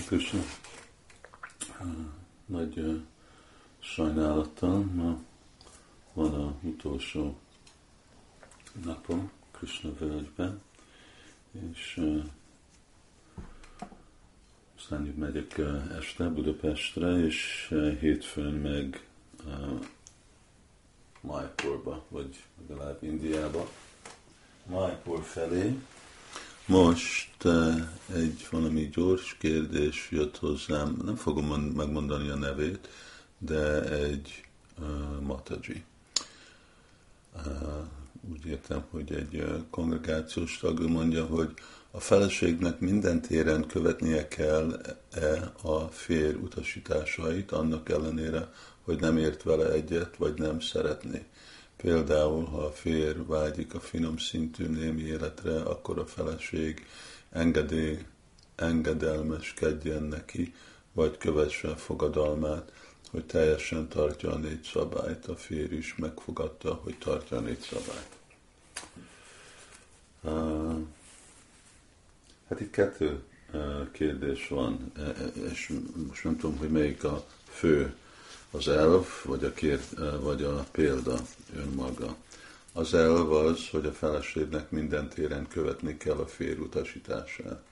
Krishna. Nagy uh, sajnálattal ma van a utolsó napom Krishna völgyben, és uh, aztán megyek este Budapestre, és hétfőn meg Maipurba, vagy legalább Indiába, Maipur felé, most uh, egy valami gyors kérdés jött hozzám, nem fogom megmondani a nevét, de egy uh, Mataji. Uh, úgy értem, hogy egy kongregációs tag mondja, hogy a feleségnek minden téren követnie kell-e a fér utasításait, annak ellenére, hogy nem ért vele egyet, vagy nem szeretné. Például, ha a férj vágyik a finom szintű némi életre, akkor a feleség engedély, engedelmeskedjen neki, vagy kövesse a fogadalmát, hogy teljesen tartja a négy szabályt. A férj is megfogadta, hogy tartja a négy szabályt. hát itt kettő kérdés van, és most nem tudom, hogy melyik a fő az elv, vagy a, kér, vagy a példa önmaga. Az elv az, hogy a feleségnek minden téren követni kell a férj utasítását.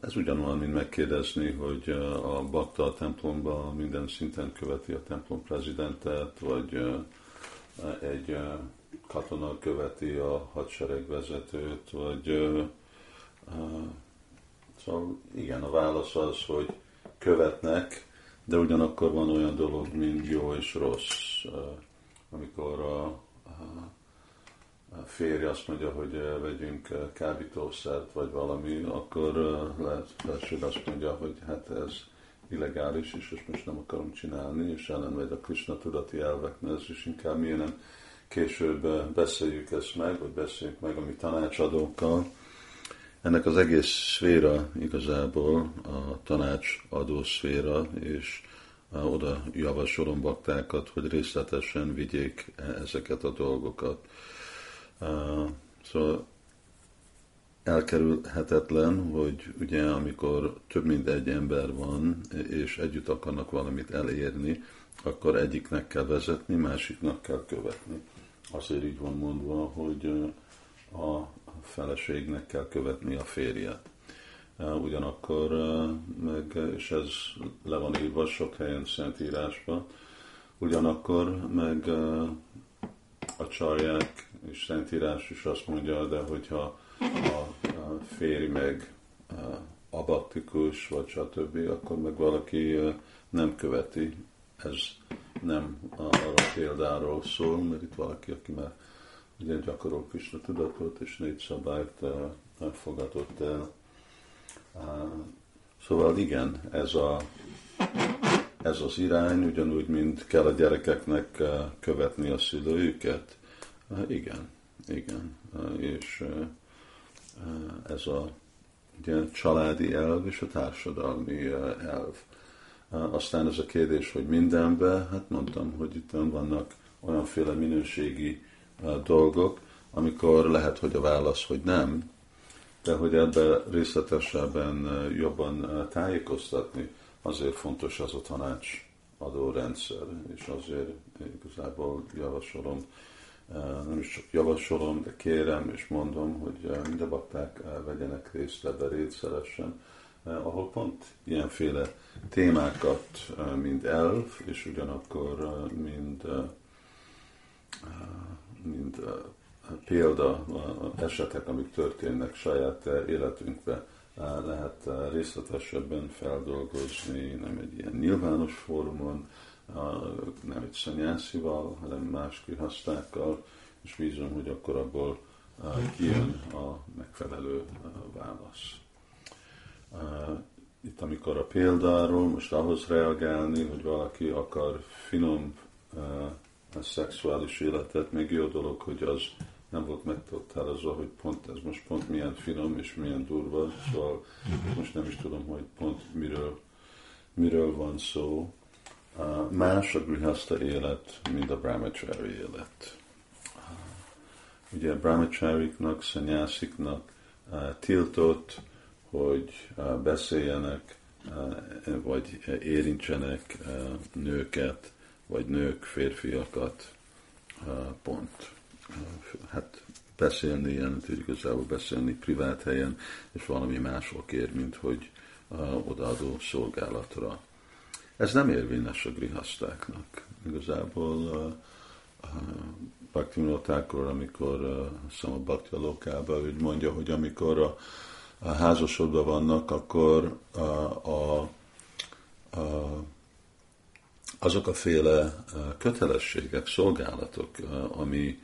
Ez ugyanolyan, mint megkérdezni, hogy a bakta a templomban minden szinten követi a templom prezidentet, vagy egy katona követi a hadseregvezetőt, vagy szóval igen, a válasz az, hogy követnek, de ugyanakkor van olyan dolog, mint jó és rossz. Amikor a, a férj azt mondja, hogy vegyünk kábítószert, vagy valami, akkor lehet, felség azt mondja, hogy hát ez illegális, és ezt most nem akarom csinálni, és ellenmegy a Krishna tudati elveknek, és inkább milyen később beszéljük ezt meg, vagy beszéljük meg a mi tanácsadókkal, ennek az egész szféra igazából a tanácsadó szféra, és oda javasolom baktákat, hogy részletesen vigyék ezeket a dolgokat. Szóval elkerülhetetlen, hogy ugye amikor több mint egy ember van, és együtt akarnak valamit elérni, akkor egyiknek kell vezetni, másiknak kell követni. Azért így van mondva, hogy a feleségnek kell követni a férjet. Ugyanakkor meg, és ez le van írva sok helyen Szentírásban, ugyanakkor meg a csarják és Szentírás is azt mondja, de hogyha a férj meg abaktikus, vagy stb., akkor meg valaki nem követi. Ez nem arra példáról szól, mert itt valaki, aki már ugye gyakorol Krishna tudatot, és négy szabályt uh, fogadott el. Uh, szóval igen, ez, a, ez az irány, ugyanúgy, mint kell a gyerekeknek uh, követni a szülőjüket. Igen, igen. És ez a ugye, családi elv és a társadalmi elv. Aztán ez a kérdés, hogy mindenben, hát mondtam, hogy itt vannak olyanféle minőségi dolgok, amikor lehet, hogy a válasz, hogy nem, de hogy ebbe részletesebben jobban tájékoztatni, azért fontos az a tanács adó rendszer, és azért igazából javasolom, nem is csak javasolom, de kérem és mondom, hogy minden bakták vegyenek részt ebbe rendszeresen, ahol pont ilyenféle témákat, mind elv, és ugyanakkor mind mint példa esetek, amik történnek saját életünkben, lehet részletesebben feldolgozni, nem egy ilyen nyilvános fórumon, nem egy szanyászival, hanem más kihasztákkal, és bízom, hogy akkor abból kijön a megfelelő válasz. Itt amikor a példáról, most ahhoz reagálni, hogy valaki akar finom a szexuális életet, még jó dolog, hogy az nem volt megtotálozva, hogy pont ez most pont milyen finom és milyen durva, szóval most nem is tudom, hogy pont miről, miről van szó. Más a grihasta élet, mint a brahmachari élet. Ugye a brahmachariknak, szanyásziknak tiltott, hogy beszéljenek, vagy érintsenek nőket, vagy nők, férfiakat, pont. Hát beszélni jelenti, hogy igazából beszélni privát helyen, és valami másokért, mint hogy odaadó szolgálatra. Ez nem érvényes a grihasztáknak. Igazából Bhaktivinoda amikor uh, a Bhakti Lokába, úgy mondja, hogy amikor a, a házasodban vannak, akkor a, a, a, azok a féle kötelességek, szolgálatok, ami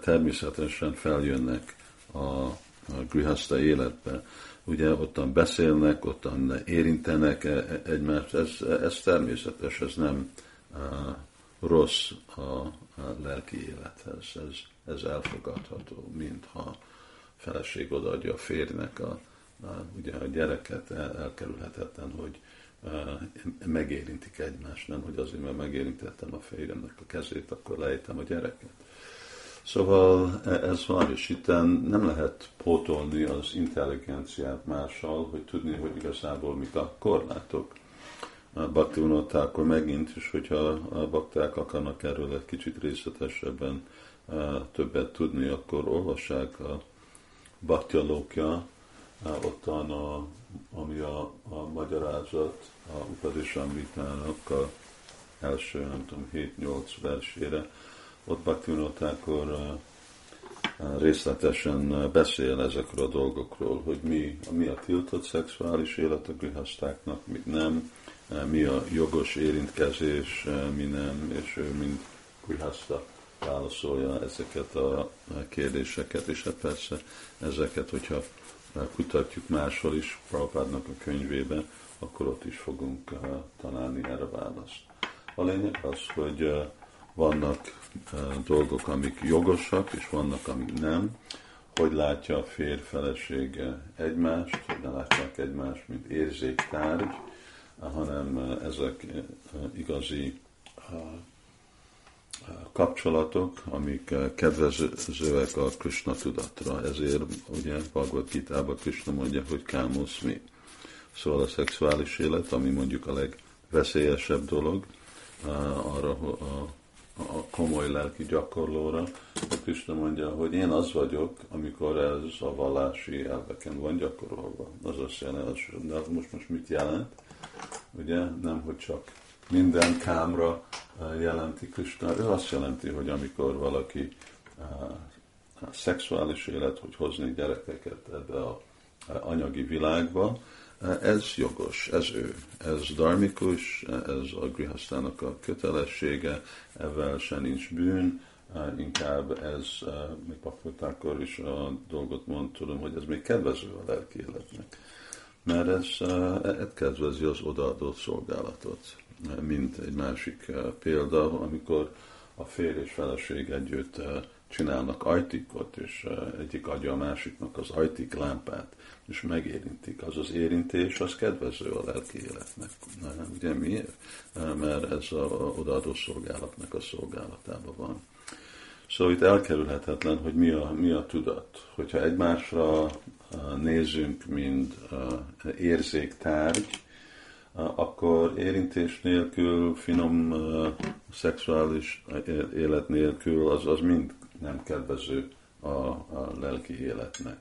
természetesen feljönnek a, a grihaszta életbe, ugye ottan beszélnek, ottan érintenek egymást, ez, ez természetes, ez nem rossz a, a lelki élethez. Ez, ez elfogadható, mintha feleség odaadja a férjnek a, a, ugye a gyereket, el, elkerülhetetlen, hogy megérintik egymást, nem hogy azért, mert megérintettem a férjemnek a kezét, akkor lejtem a gyereket. Szóval e, ez van, és itt nem lehet pótolni az intelligenciát mással, hogy tudni, hogy igazából mik a korlátok. Bhakti akkor megint is, hogyha a bakták akarnak erről egy kicsit részletesebben többet tudni, akkor olvassák a Bhakti Lokya, ottan a, ami a, a magyarázat a Upadishamritának a első, nem tudom, 7-8 versére, ott Bhakti akkor részletesen beszél ezekről a dolgokról, hogy mi, mi a tiltott szexuális élet a grihasztáknak, mi nem, mi a jogos érintkezés, mi nem, és ő mind Kuhaszta válaszolja ezeket a kérdéseket, és hát persze ezeket, hogyha kutatjuk máshol is, Prabhupádnak a könyvébe, akkor ott is fogunk találni erre választ. A lényeg az, hogy vannak dolgok, amik jogosak, és vannak, amik nem. Hogy látja a férj felesége egymást, hogy ne látják egymást, mint érzéktárgy, hanem ezek igazi kapcsolatok, amik kedvezőek a Krishna tudatra. Ezért ugye Bhagavad Gita-ban Krishna mondja, hogy kámosz mi. Szóval a szexuális élet, ami mondjuk a legveszélyesebb dolog, arra a, a komoly lelki gyakorlóra, a Krishna mondja, hogy én az vagyok, amikor ez a vallási elveken van gyakorolva. Az azt jelenti, de most, most mit jelent? ugye nem, hogy csak minden kámra jelenti Krishna, ő azt jelenti, hogy amikor valaki a szexuális élet, hogy hozni gyerekeket ebbe a anyagi világba, ez jogos, ez ő, ez darmikus, ez a grihasztának a kötelessége, ezzel se nincs bűn, inkább ez, még akkor is a dolgot mond, tudom, hogy ez még kedvező a lelki életnek. Mert ez, ez kedvezi az odaadott szolgálatot. Mint egy másik eh, példa, amikor a férj és feleség együtt eh, csinálnak ajtikot, és eh, egyik adja a másiknak az ajtik lámpát, és megérintik. Az az érintés, az kedvező a lelki életnek. Ugye miért? Mert ez a odaadó szolgálatnak a szolgálatában van. Szóval itt elkerülhetetlen, hogy mi a, mi a tudat. Hogyha egymásra nézünk, mint érzéktárgy, akkor érintés nélkül, finom szexuális élet nélkül, az, az mind nem kedvező a, a lelki életnek.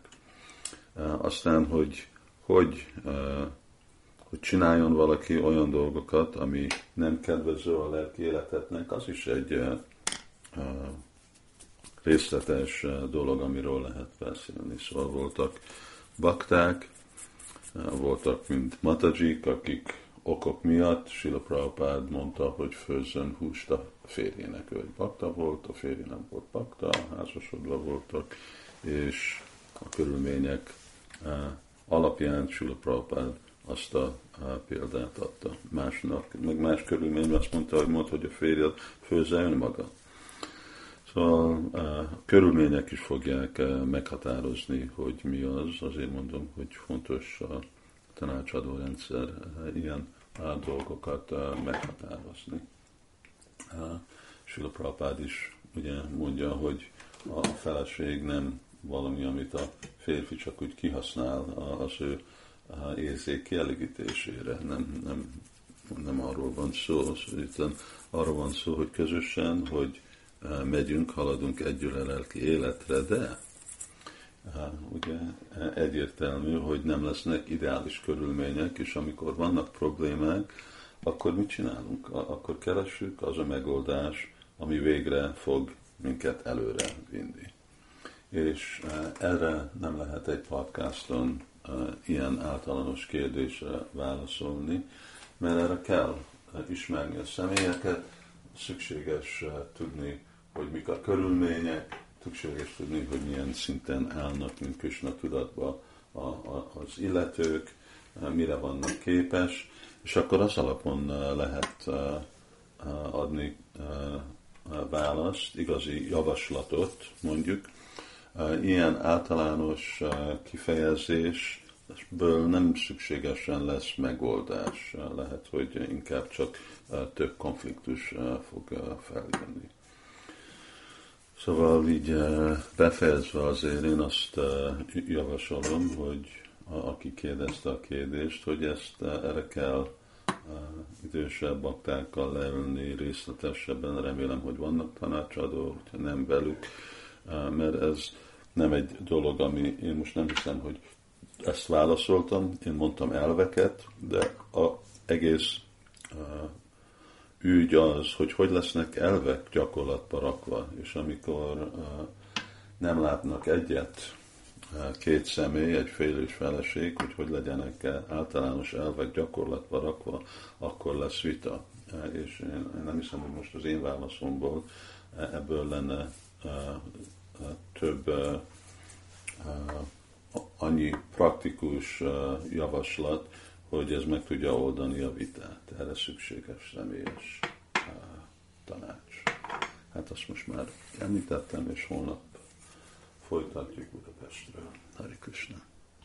Aztán, hogy hogy, hogy csináljon valaki olyan dolgokat, ami nem kedvező a lelki életetnek, az is egy részletes dolog, amiről lehet beszélni. Szóval voltak bakták, voltak, mint matajik, akik okok miatt Sila Prabhupád mondta, hogy főzzön húst a férjének. Ő egy bakta volt, a férje nem volt bakta, házasodva voltak, és a körülmények eh, alapján Sila Prabhupád azt a, a példát adta másnak, meg más körülményben azt mondta, hogy mondta, hogy a férjed főzze önmaga. Szóval a körülmények is fogják meghatározni, hogy mi az. Azért mondom, hogy fontos a tanácsadó rendszer ilyen dolgokat meghatározni. Sula Prabhupád is ugye mondja, hogy a feleség nem valami, amit a férfi csak úgy kihasznál az ő érzék kielégítésére. Nem, nem, nem arról van szó, szóval arról van szó, hogy közösen, hogy megyünk, haladunk együtt a lelki életre, de ugye egyértelmű, hogy nem lesznek ideális körülmények, és amikor vannak problémák, akkor mit csinálunk? Akkor keressük az a megoldás, ami végre fog minket előre vinni. És erre nem lehet egy podcaston ilyen általános kérdésre válaszolni, mert erre kell ismerni a személyeket, szükséges tudni, hogy mik a körülmények, szükséges tudni, hogy milyen szinten állnak, mint Krishna tudatba a, a, az illetők, mire vannak képes, és akkor az alapon lehet adni választ, igazi javaslatot mondjuk. Ilyen általános kifejezésből nem szükségesen lesz megoldás. Lehet, hogy inkább csak több konfliktus fog feljönni. Szóval így befejezve azért én azt javasolom, hogy aki kérdezte a kérdést, hogy ezt erre kell idősebb aktákkal leülni részletesebben, remélem, hogy vannak tanácsadók, hogyha nem velük, mert ez nem egy dolog, ami én most nem hiszem, hogy ezt válaszoltam, én mondtam elveket, de a egész ügy az, hogy hogy lesznek elvek gyakorlatba rakva, és amikor nem látnak egyet két személy, egy fél és feleség, hogy hogy legyenek általános elvek gyakorlatba rakva, akkor lesz vita. És én nem hiszem, hogy most az én válaszomból ebből lenne több annyi praktikus javaslat, hogy ez meg tudja oldani a vitát. Erre szükséges személyes tanács. Hát azt most már említettem, és holnap folytatjuk Budapestről. Hari Krishna.